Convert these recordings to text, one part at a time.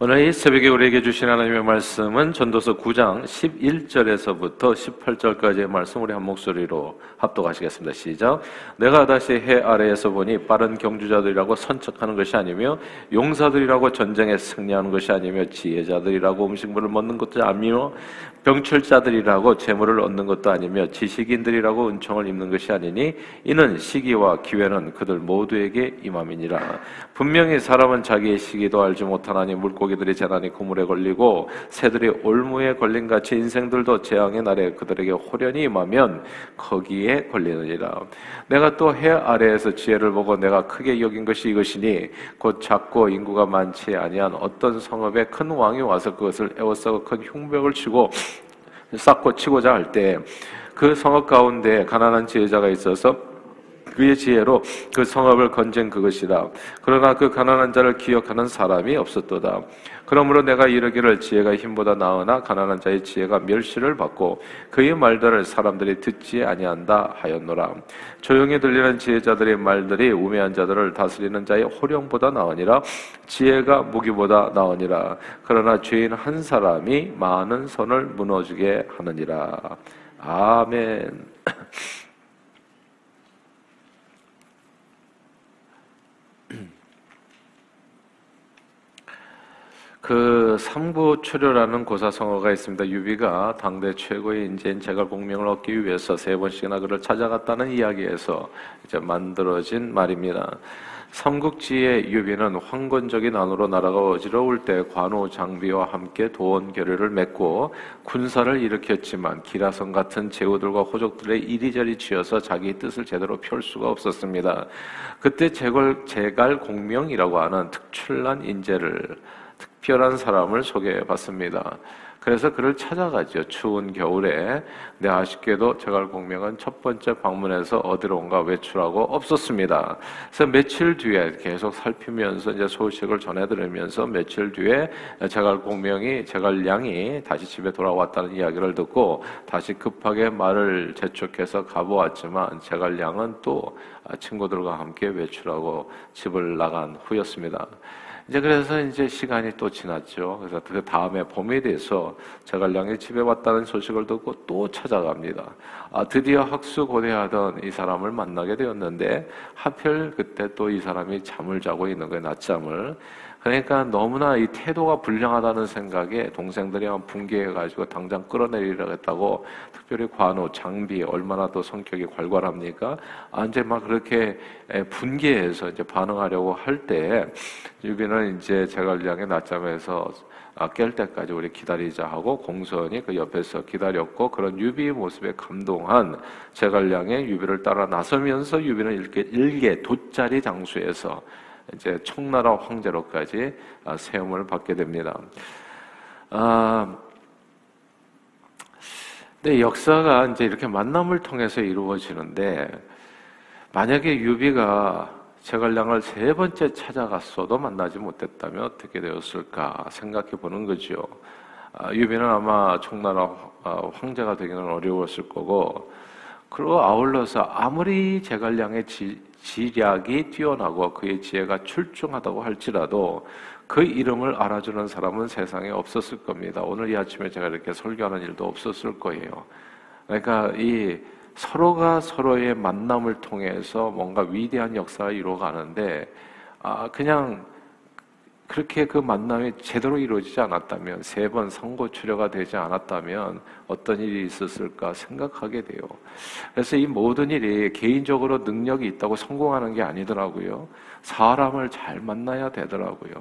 오늘 이 새벽에 우리에게 주신 하나님의 말씀은 전도서 9장 11절에서부터 18절까지의 말씀 우리 한 목소리로 합독하시겠습니다. 시작. 내가 다시 해 아래에서 보니 빠른 경주자들이라고 선척하는 것이 아니며 용사들이라고 전쟁에 승리하는 것이 아니며 지혜자들이라고 음식물을 먹는 것도 아니며 병철자들이라고 재물을 얻는 것도 아니며 지식인들이라고 은총을 입는 것이 아니니 이는 시기와 기회는 그들 모두에게 임함이니라. 분명히 사람은 자기의 시기도 알지 못하나니 물고 물고기들이 재난이 그물에 걸리고 새들이 올무에 걸린 같이 인생들도 재앙의 날에 그들에게 호련히 임하면 거기에 걸리느니라. 내가 또 해 아래에서 지혜를 보고 내가 크게 여긴 것이 이것이니 곧 작고 인구가 많지 아니한 어떤 성읍에 큰 왕이 와서 그것을 에워싸고 큰 흉벽을 치고 쌓고 치고자 할 때 그 성읍 가운데 가난한 지혜자가 있어서 그의 지혜로 그 성읍을 건진 그것이다. 그러나 그 가난한 자를 기억하는 사람이 없었도다. 그러므로 내가 이르기를 지혜가 힘보다 나으나 가난한 자의 지혜가 멸시를 받고 그의 말들을 사람들이 듣지 아니한다 하였노라. 조용히 들리는 지혜자들의 말들이 우매한 자들을 다스리는 자의 호령보다 나으니라. 지혜가 무기보다 나으니라. 그러나 죄인 한 사람이 많은 선을 무너지게 하느니라. 아멘. 그 삼고초려라는 고사성어가 있습니다. 유비가 당대 최고의 인재인 제갈공명을 얻기 위해서 세 번씩이나 그를 찾아갔다는 이야기에서 이제 만들어진 말입니다. 삼국지의 유비는 황건적의 난으로 나라가 어지러울 때 관우 장비와 함께 도원 결의를 맺고 군사를 일으켰지만 기라성 같은 제후들과 호족들의 이리저리 쥐어서 자기 뜻을 제대로 펼 수가 없었습니다. 그때 제갈, 제갈 공명이라고 하는 특출난 인재를 특별한 사람을 소개해 봤습니다. 그래서 그를 찾아가죠. 추운 겨울에. 네, 아쉽게도 제갈 공명은 첫 번째 방문에서 어디로 온가 외출하고 없었습니다. 그래서 며칠 뒤에 계속 살피면서 이제 소식을 전해들으면서 며칠 뒤에 제갈 공명이, 제갈량이 다시 집에 돌아왔다는 이야기를 듣고 다시 급하게 말을 재촉해서 가보았지만 제갈량은 또 친구들과 함께 외출하고 집을 나간 후였습니다. 이제 그래서 이제 시간이 또 지났죠. 그래서 그 다음에 봄에 대해서 제갈량이 집에 왔다는 소식을 듣고 또 찾아갑니다. 아, 드디어 학수고대하던 이 사람을 만나게 되었는데 하필 그때 또 이 사람이 잠을 자고 있는 거예요. 낮잠을. 그러니까 너무나 이 태도가 불량하다는 생각에 동생들이 분개해가지고 당장 끌어내리려 했다고 특별히 관우, 장비 얼마나 더 성격이 괄괄합니까? 아, 이제 막 그렇게 분개해서 이제 반응하려고 할 때 유비는 이제 제갈량의 낮잠에서 아, 깰 때까지 우리 기다리자 하고 공손히 그 옆에서 기다렸고 그런 유비의 모습에 감동한 제갈량이 유비를 따라 나서면서 유비는 일개, 일개 돗자리 장수에서 이제 촉나라 황제로까지 아, 세움을 받게 됩니다. 아, 근데 역사가 이제 이렇게 만남을 통해서 이루어지는데 만약에 유비가 제갈량을 세 번째 찾아갔어도 만나지 못했다면 어떻게 되었을까 생각해 보는 거죠. 아, 유비는 아마 촉나라 황제가 되기는 어려웠을 거고 그리고 아울러서 아무리 제갈량의 지, 지략이 뛰어나고 그의 지혜가 출중하다고 할지라도 그 이름을 알아주는 사람은 세상에 없었을 겁니다. 오늘 이 아침에 제가 이렇게 설교하는 일도 없었을 거예요. 그러니까 이 서로가 서로의 만남을 통해서 뭔가 위대한 역사가 이루어가는데, 아, 그냥 그렇게 그 만남이 제대로 이루어지지 않았다면, 세 번 선고 출려가 되지 않았다면 어떤 일이 있었을까 생각하게 돼요. 그래서 이 모든 일이 개인적으로 능력이 있다고 성공하는 게 아니더라고요. 사람을 잘 만나야 되더라고요.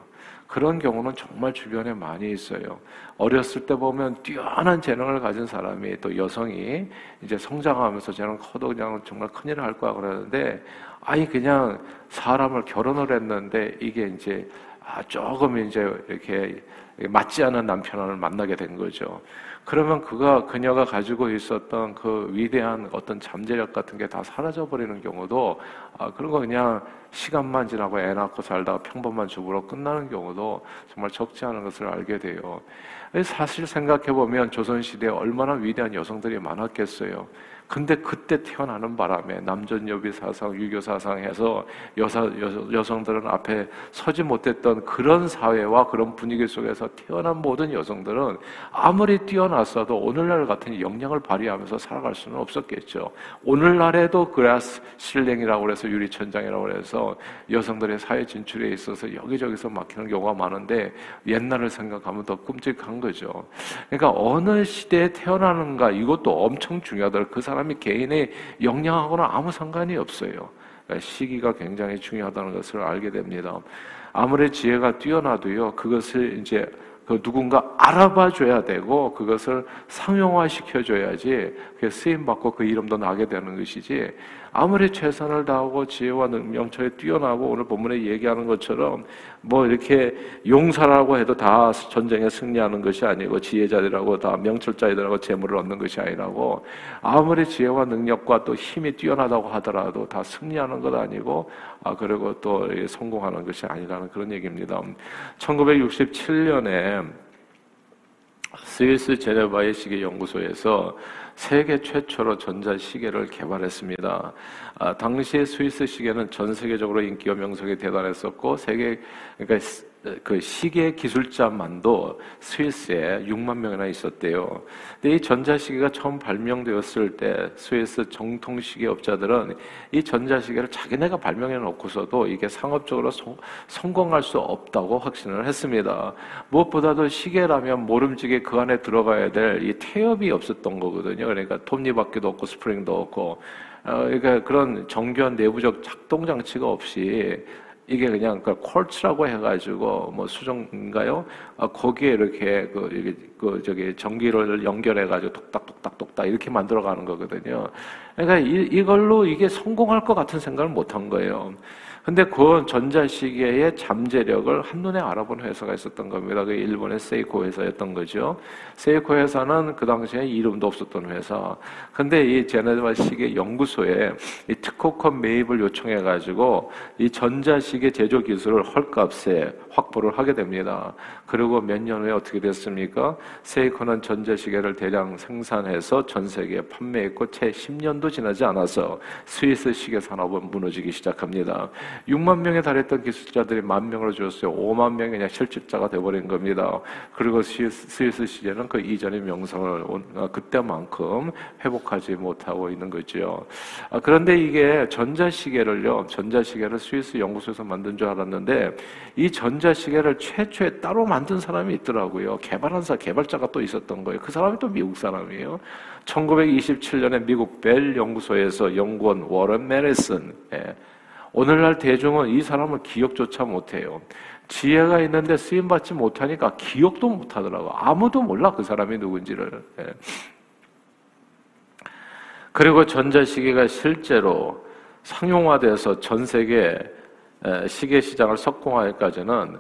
그런 경우는 정말 주변에 많이 있어요. 어렸을 때 보면 뛰어난 재능을 가진 사람이 또 여성이 이제 성장하면서 쟤는 커도 그냥 정말 큰일을 할 거야 그러는데 아니 그냥 사람을 결혼을 했는데 이게 이제 아, 조금 이제 이렇게 맞지 않은 남편을 만나게 된 거죠. 그러면 그가 그녀가 가지고 있었던 그 위대한 어떤 잠재력 같은 게 다 사라져 버리는 경우도 아, 그런 거 그냥 시간만 지나고 애 낳고 살다가 평범한 주부로 끝나는 경우도 정말 적지 않은 것을 알게 돼요. 사실 생각해 보면 조선 시대에 얼마나 위대한 여성들이 많았겠어요. 근데 그때 태어나는 바람에 남전여비 사상, 유교 사상에서 여사, 여, 성들은 앞에 서지 못했던 그런 사회와 그런 분위기 속에서 태어난 모든 여성들은 아무리 뛰어났어도 오늘날 같은 영향을 발휘하면서 살아갈 수는 없었겠죠. 오늘날에도 그라스 실랭이라고 해서 유리천장이라고 해서 여성들의 사회 진출에 있어서 여기저기서 막히는 경우가 많은데 옛날을 생각하면 더 끔찍한 거죠. 그러니까 어느 시대에 태어나는가 이것도 엄청 중요하더라고요. 그 사람 사람이 개인의 역량하고는 아무 상관이 없어요. 그러니까 시기가 굉장히 중요하다는 것을 알게 됩니다. 아무리 지혜가 뛰어나도요, 그것을 이제 그 누군가 알아봐 줘야 되고 그것을 상용화 시켜줘야지 그 쓰임 받고 그 이름도 나게 되는 것이지 아무리 최선을 다하고 지혜와 명철에 뛰어나고 오늘 본문에 얘기하는 것처럼 뭐 이렇게 용사라고 해도 다 전쟁에 승리하는 것이 아니고 지혜자들하고 다 명철자들하고 재물을 얻는 것이 아니라고 아무리 지혜와 능력과 또 힘이 뛰어나다고 하더라도 다 승리하는 것 아니고 아 그리고 또 성공하는 것이 아니라는 그런 얘기입니다. 1967년에 스위스 제네바의 시계 연구소에서 세계 최초로 전자시계를 개발했습니다. 아, 당시에 스위스 시계는 전 세계적으로 인기와 명성이 대단했었고 세계 그러니까 그 시계 기술자만도 스위스에 6만 명이나 있었대요. 근데 이 전자시계가 처음 발명되었을 때 스위스 정통 시계 업자들은 이 전자시계를 자기네가 발명해 놓고서도 이게 상업적으로 성, 성공할 수 없다고 확신을 했습니다. 무엇보다도 시계라면 모름지게 그 안에 들어가야 될 이 태엽이 없었던 거거든요. 그러니까 톱니바퀴도 없고 스프링도 없고 어, 그러니까 그런 정교한 내부적 작동 장치가 없이 이게 그냥 그 콜츠라고 해가지고 뭐 수정인가요? 아, 거기에 이렇게 그, 이게 그 저기 전기를 연결해가지고 똑딱똑딱 똑딱 이렇게 만들어가는 거거든요. 그러니까 이, 이걸로 이게 성공할 것 같은 생각을 못 한 거예요. 근데 그 전자시계의 잠재력을 한눈에 알아본 회사가 있었던 겁니다. 그 일본의 세이코 회사였던 거죠. 세이코 회사는 그 당시에 이름도 없었던 회사. 근데 이 제네바 시계 연구소에 이 특허권 매입을 요청해 가지고 이 전자시계 제조 기술을 헐값에 확보를 하게 됩니다. 그리고 몇 년 후에 어떻게 됐습니까? 세이코는 전자시계를 대량 생산해서 전 세계에 판매했고 채 10년도 지나지 않아서 스위스 시계 산업은 무너지기 시작합니다. 6만 명에 달했던 기술자들이 만 명으로 줄었어요. 5만 명이 그냥 실직자가 돼버린 겁니다. 그리고 스위스 시제는 그 이전의 명성을 어, 그때만큼 회복하지 못하고 있는 거죠. 아, 그런데 이게 전자시계를요, 전자시계를 스위스 연구소에서 만든 줄 알았는데 이 전자시계를 최초에 따로 만든 사람이 있더라고요. 개발한 사, 개발자가 또 있었던 거예요. 그 사람이 또 미국 사람이에요. 1927년에 미국 벨 연구소에서 연구원 워런 메리슨, 예. 오늘날 대중은 이 사람을 기억조차 못해요. 지혜가 있는데 쓰임받지 못하니까 기억도 못하더라고. 아무도 몰라 그 사람이 누군지를. 예. 그리고 전자시계가 실제로 상용화돼서 전 세계 시계 시장을 석공하기까지는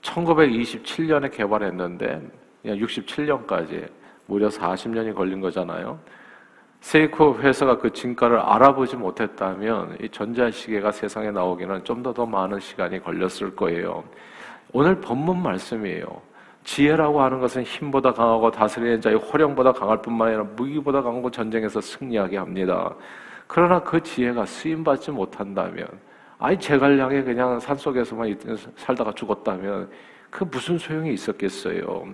1927년에 개발했는데 67년까지 무려 40년이 걸린 거잖아요. 세이코 회사가 그 진가를 알아보지 못했다면 이 전자시계가 세상에 나오기는 좀 더 더 많은 시간이 걸렸을 거예요. 오늘 본문 말씀이에요. 지혜라고 하는 것은 힘보다 강하고 다스리는 자의 호령보다 강할 뿐만 아니라 무기보다 강하고 전쟁에서 승리하게 합니다. 그러나 그 지혜가 쓰임받지 못한다면, 아이 제갈량에 그냥 산속에서만 살다가 죽었다면 그 무슨 소용이 있었겠어요.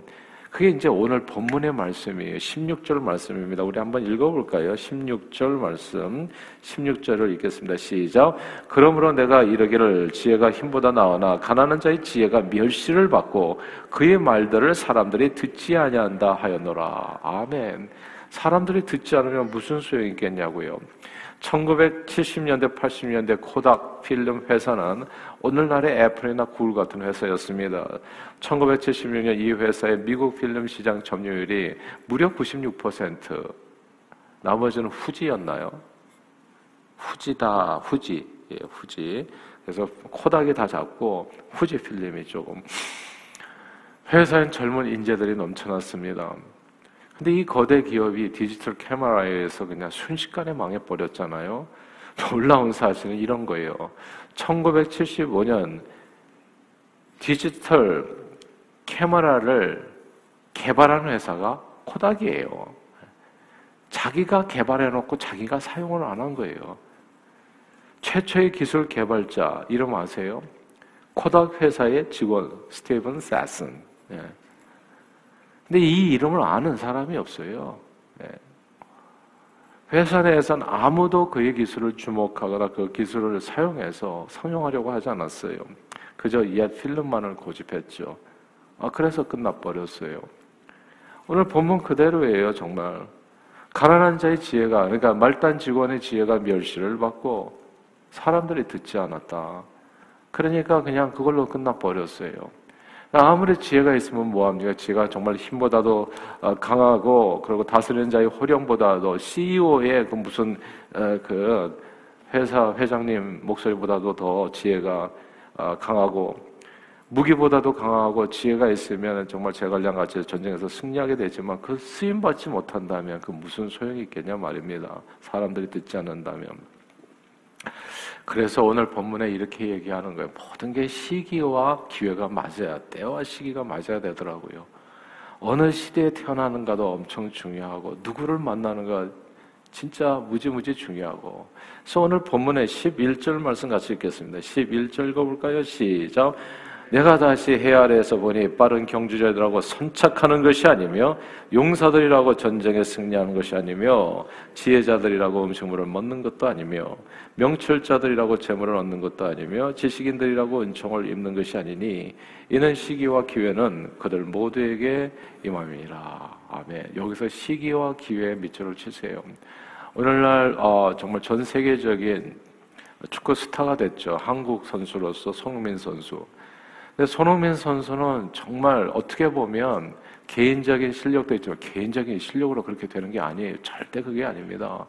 그게 이제 오늘 본문의 말씀이에요. 16절 말씀입니다. 우리 한번 읽어볼까요? 16절 말씀. 16절을 읽겠습니다. 시작. 그러므로 내가 이르기를 지혜가 힘보다 나오나 가난한 자의 지혜가 멸시를 받고 그의 말들을 사람들이 듣지 아니한다 하였노라. 아멘. 사람들이 듣지 않으면 무슨 소용이 있겠냐고요. 1970년대, 80년대 코닥 필름 회사는 오늘날의 애플이나 구글 같은 회사였습니다. 1976년 이 회사의 미국 필름 시장 점유율이 무려 96%. 나머지는 후지였나요? 후지다, 후지. 예, 후지. 그래서 코닥이 다 잡고 후지 필름이 조금 회사엔 젊은 인재들이 넘쳐났습니다. 근데 이 거대 기업이 디지털 의해서 그냥 순식간에 망해버렸잖아요. 놀라운 사실은 이런 거예요. 1975년 디지털 캐머라를 개발한 회사가 코닥이에요. 자기가 개발해놓고 자기가 사용을 안 한 거예요. 최초의 기술 개발자 이름 아세요? 코닥 회사의 직원 스티븐 사슨. 예. 근데 이 이름을 아는 사람이 없어요. 예. 회사 내에서는 아무도 그의 기술을 주목하거나 그 기술을 사용해서 성용하려고 하지 않았어요. 그저 이해 필름만을 고집했죠. 아, 그래서 끝나버렸어요. 오늘 본문 그대로예요, 정말. 가난한 자의 지혜가, 그러니까 말단 직원의 지혜가 멸시를 받고 사람들이 듣지 않았다. 그러니까 그냥 그걸로 끝나버렸어요. 아무리 지혜가 있으면 뭐합니까? 지혜가 정말 힘보다도 어, 강하고 그리고 다스리는 자의 호령보다도 CEO의 그 무슨 어, 그 회사 회장님 목소리보다도 더 지혜가 어, 강하고 무기보다도 강하고 지혜가 있으면 정말 제갈량 같이 전쟁에서 승리하게 되지만 그 쓰임 받지 못한다면 그 무슨 소용이 있겠냐 말입니다. 사람들이 듣지 않는다면. 그래서 오늘 본문에 이렇게 얘기하는 거예요. 모든 게 시기와 기회가 맞아야 때와 시기가 맞아야 되더라고요. 어느 시대에 태어나는가도 엄청 중요하고 누구를 만나는가 진짜 무지무지 중요하고. 그래서 오늘 본문에 11절 말씀 같이 읽겠습니다. 11절 읽어볼까요? 시작. 내가 다시 해 아래에서 보니 빠른 경주자들하고 선착하는 것이 아니며 용사들이라고 전쟁에 승리하는 것이 아니며 지혜자들이라고 음식물을 먹는 것도 아니며 명철자들이라고 재물을 얻는 것도 아니며 지식인들이라고 은총을 입는 것이 아니니 이는 시기와 기회는 그들 모두에게 임함이라. 아멘. 여기서 시기와 기회에 밑줄을 치세요. 오늘날 어, 정말 전 세계적인 축구 스타가 됐죠. 한국 선수로서 손흥민 선수. 손흥민 선수는 정말 어떻게 보면 개인적인 실력도 있지만 개인적인 실력으로 그렇게 되는 게 아니에요. 절대 그게 아닙니다.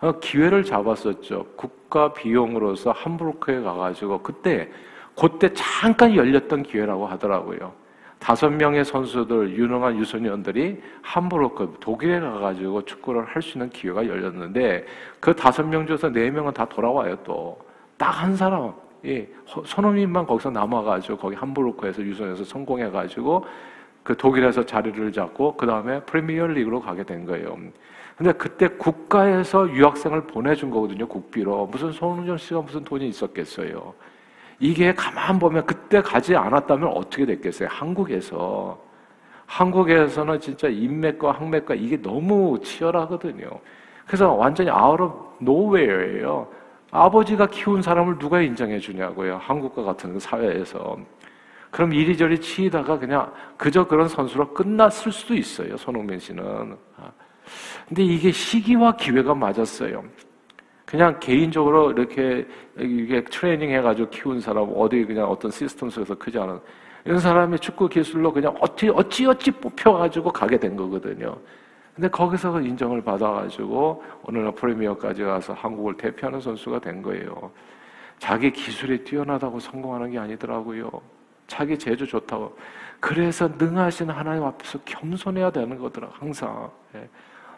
어, 기회를 잡았었죠. 국가 비용으로서 함부르크에 가가지고 그때 그때 잠깐 열렸던 기회라고 하더라고요. 다섯 명의 선수들 유능한 유소년들이 함부르크 독일에 가가지고 축구를 할 수 있는 기회가 열렸는데 그 다섯 명 중에서 네 명은 다 돌아와요 또 딱 한 사람 예, 손흥민만 거기서 남아가지고 거기 함부르크에서 유선에서 성공해가지고 그 독일에서 자리를 잡고 그 다음에 프리미어 리그로 가게 된 거예요. 근데 그때 국가에서 유학생을 보내준 거거든요, 국비로. 무슨 손흥민 씨가 무슨 돈이 있었겠어요. 이게 가만 보면 그때 가지 않았다면 어떻게 됐겠어요? 한국에서. 한국에서는 진짜 인맥과 학맥과 이게 너무 치열하거든요. 그래서 완전히 of nowhere예요. 아버지가 키운 사람을 누가 인정해 주냐고요. 한국과 같은 사회에서. 그럼 이리저리 치이다가 그냥 그저 그런 선수로 끝났을 수도 있어요. 손흥민 씨는. 아. 근데 이게 시기와 기회가 맞았어요. 그냥 개인적으로 이렇게 이게 트레이닝 해가지고 키운 사람 어디 그냥 어떤 시스템 속에서 크지 않은 이런 사람이 축구 기술로 그냥 어찌 어찌 어찌 뽑혀가지고 가게 된 거거든요. 근데 거기서 인정을 받아가지고 오늘날 프리미어까지 가서 한국을 대표하는 선수가 된 거예요. 자기 기술이 뛰어나다고 성공하는 게 아니더라고요. 자기 재주 좋다고. 그래서 능하신 하나님 앞에서 겸손해야 되는 거더라, 항상. 예.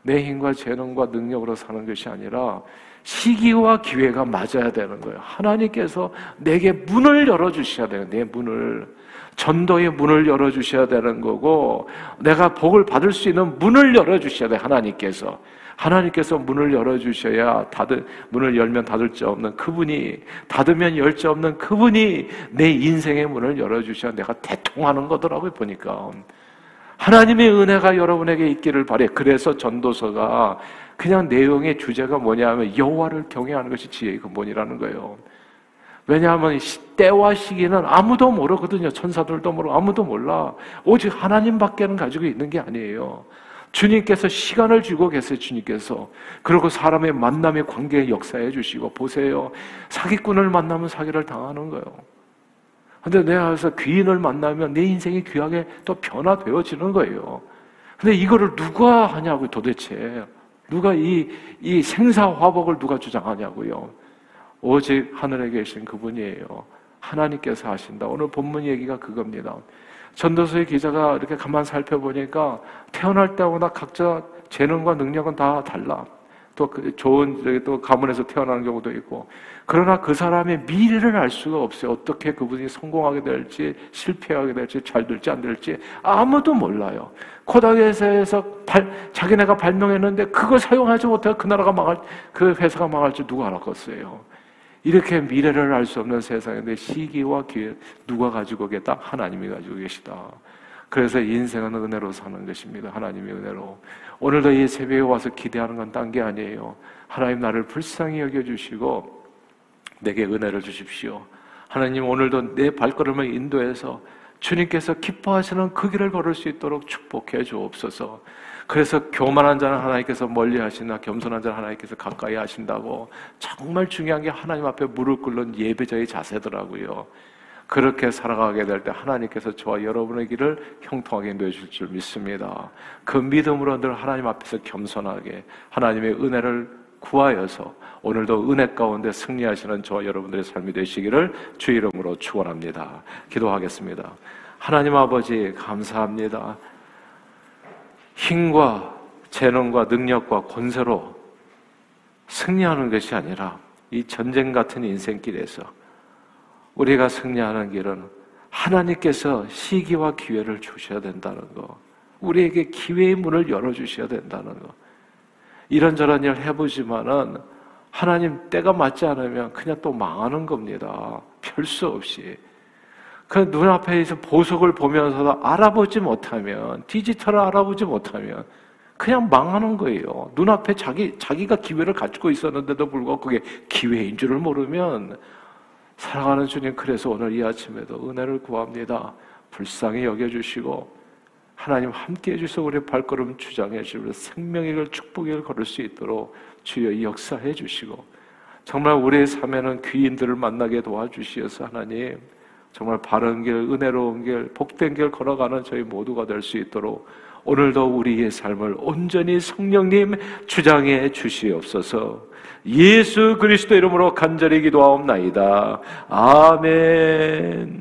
내 힘과 재능과 능력으로 사는 것이 아니라 시기와 기회가 맞아야 되는 거예요. 하나님께서 내게 문을 열어주셔야 돼요. 내 문을. 전도의 문을 열어주셔야 되는 거고, 내가 복을 받을 수 있는 문을 열어주셔야 돼, 하나님께서. 하나님께서 문을 열어주셔야 닫을, 문을 열면 닫을 자 없는 그분이, 닫으면 열 자 없는 그분이 내 인생의 문을 열어주셔야 내가 대통하는 거더라고요, 보니까. 하나님의 은혜가 여러분에게 있기를 바래. 그래서 전도서가 그냥 내용의 주제가 뭐냐면 여호와를 경외하는 것이 지혜의 근본이라는 거예요. 왜냐하면 때와 시기는 아무도 모르거든요. 천사들도 모르고 아무도 몰라. 오직 하나님밖에는 가지고 있는 게 아니에요. 주님께서 시간을 주고 계세요, 주님께서. 그리고 사람의 만남의 관계에 역사해 주시고, 보세요. 사기꾼을 만나면 사기를 당하는 거예요. 근데 내가 그래서 귀인을 만나면 내 인생이 귀하게 또 변화되어지는 거예요. 근데 이거를 누가 하냐고 도대체. 누가 이, 이 생사화복을 누가 주장하냐고요. 오직 하늘에 계신 그분이에요. 하나님께서 하신다. 오늘 본문 얘기가 그겁니다. 전도서의 기자가 이렇게 가만 살펴보니까 태어날 때마다 각자 재능과 능력은 다 달라. 또그 좋은 또 가문에서 태어나는 경우도 있고 그러나 그 사람의 미래를 알 수가 없어요. 어떻게 그분이 성공하게 될지 실패하게 될지 잘 될지 안 될지 아무도 몰라요. 코닥에서 발, 자기네가 발명했는데 그걸 사용하지 못해 그 나라가 망할 그 회사가 망할지 누가 알았겠어요. 이렇게 미래를 알 수 없는 세상인데 시기와 기회 누가 가지고 계다? 하나님이 가지고 계시다. 그래서 인생은 은혜로 사는 것입니다. 하나님의 은혜로. 오늘도 이 새벽에 와서 기대하는 건 딴 게 아니에요. 하나님 나를 불쌍히 여겨주시고 내게 은혜를 주십시오. 하나님 오늘도 내 발걸음을 인도해서 주님께서 기뻐하시는 그 길을 걸을 수 있도록 축복해 주옵소서. 그래서 교만한 자는 하나님께서 멀리 하시나 겸손한 자는 하나님께서 가까이 하신다고 정말 중요한 게 하나님 앞에 무릎 꿇는 예배자의 자세더라고요. 그렇게 살아가게 될 때 하나님께서 저와 여러분의 길을 형통하게 내주실 줄 믿습니다. 그 믿음으로 늘 하나님 앞에서 겸손하게 하나님의 은혜를 구하여서 오늘도 은혜 가운데 승리하시는 저와 여러분들의 삶이 되시기를 주 이름으로 축원합니다. 기도하겠습니다. 하나님 아버지 감사합니다. 힘과 재능과 능력과 권세로 승리하는 것이 아니라 이 전쟁 같은 인생길에서 우리가 승리하는 길은 하나님께서 시기와 기회를 주셔야 된다는 거. 우리에게 기회의 문을 열어주셔야 된다는 거. 이런저런 일 해보지만은 하나님 때가 맞지 않으면 그냥 또 망하는 겁니다. 별 수 없이. 그 눈앞에서 보석을 보면서도 알아보지 못하면, 디지털을 알아보지 못하면, 그냥 망하는 거예요. 눈앞에 자기, 자기가 기회를 가지고 있었는데도 불구하고 그게 기회인 줄을 모르면 사랑하는 주님, 그래서 오늘 이 아침에도 은혜를 구합니다. 불쌍히 여겨주시고, 하나님 함께 해주셔서 우리 발걸음 주장해 주시고, 생명의 길, 축복의 길 걸을 수 있도록 주여 역사해 주시고, 정말 우리의 삶에는 귀인들을 만나게 도와주시어서 하나님, 정말 바른 길, 은혜로운 길, 복된 길 걸어가는 저희 모두가 될 수 있도록 오늘도 우리의 삶을 온전히 성령님 주장해 주시옵소서. 예수 그리스도 이름으로 간절히 기도하옵나이다. 아멘.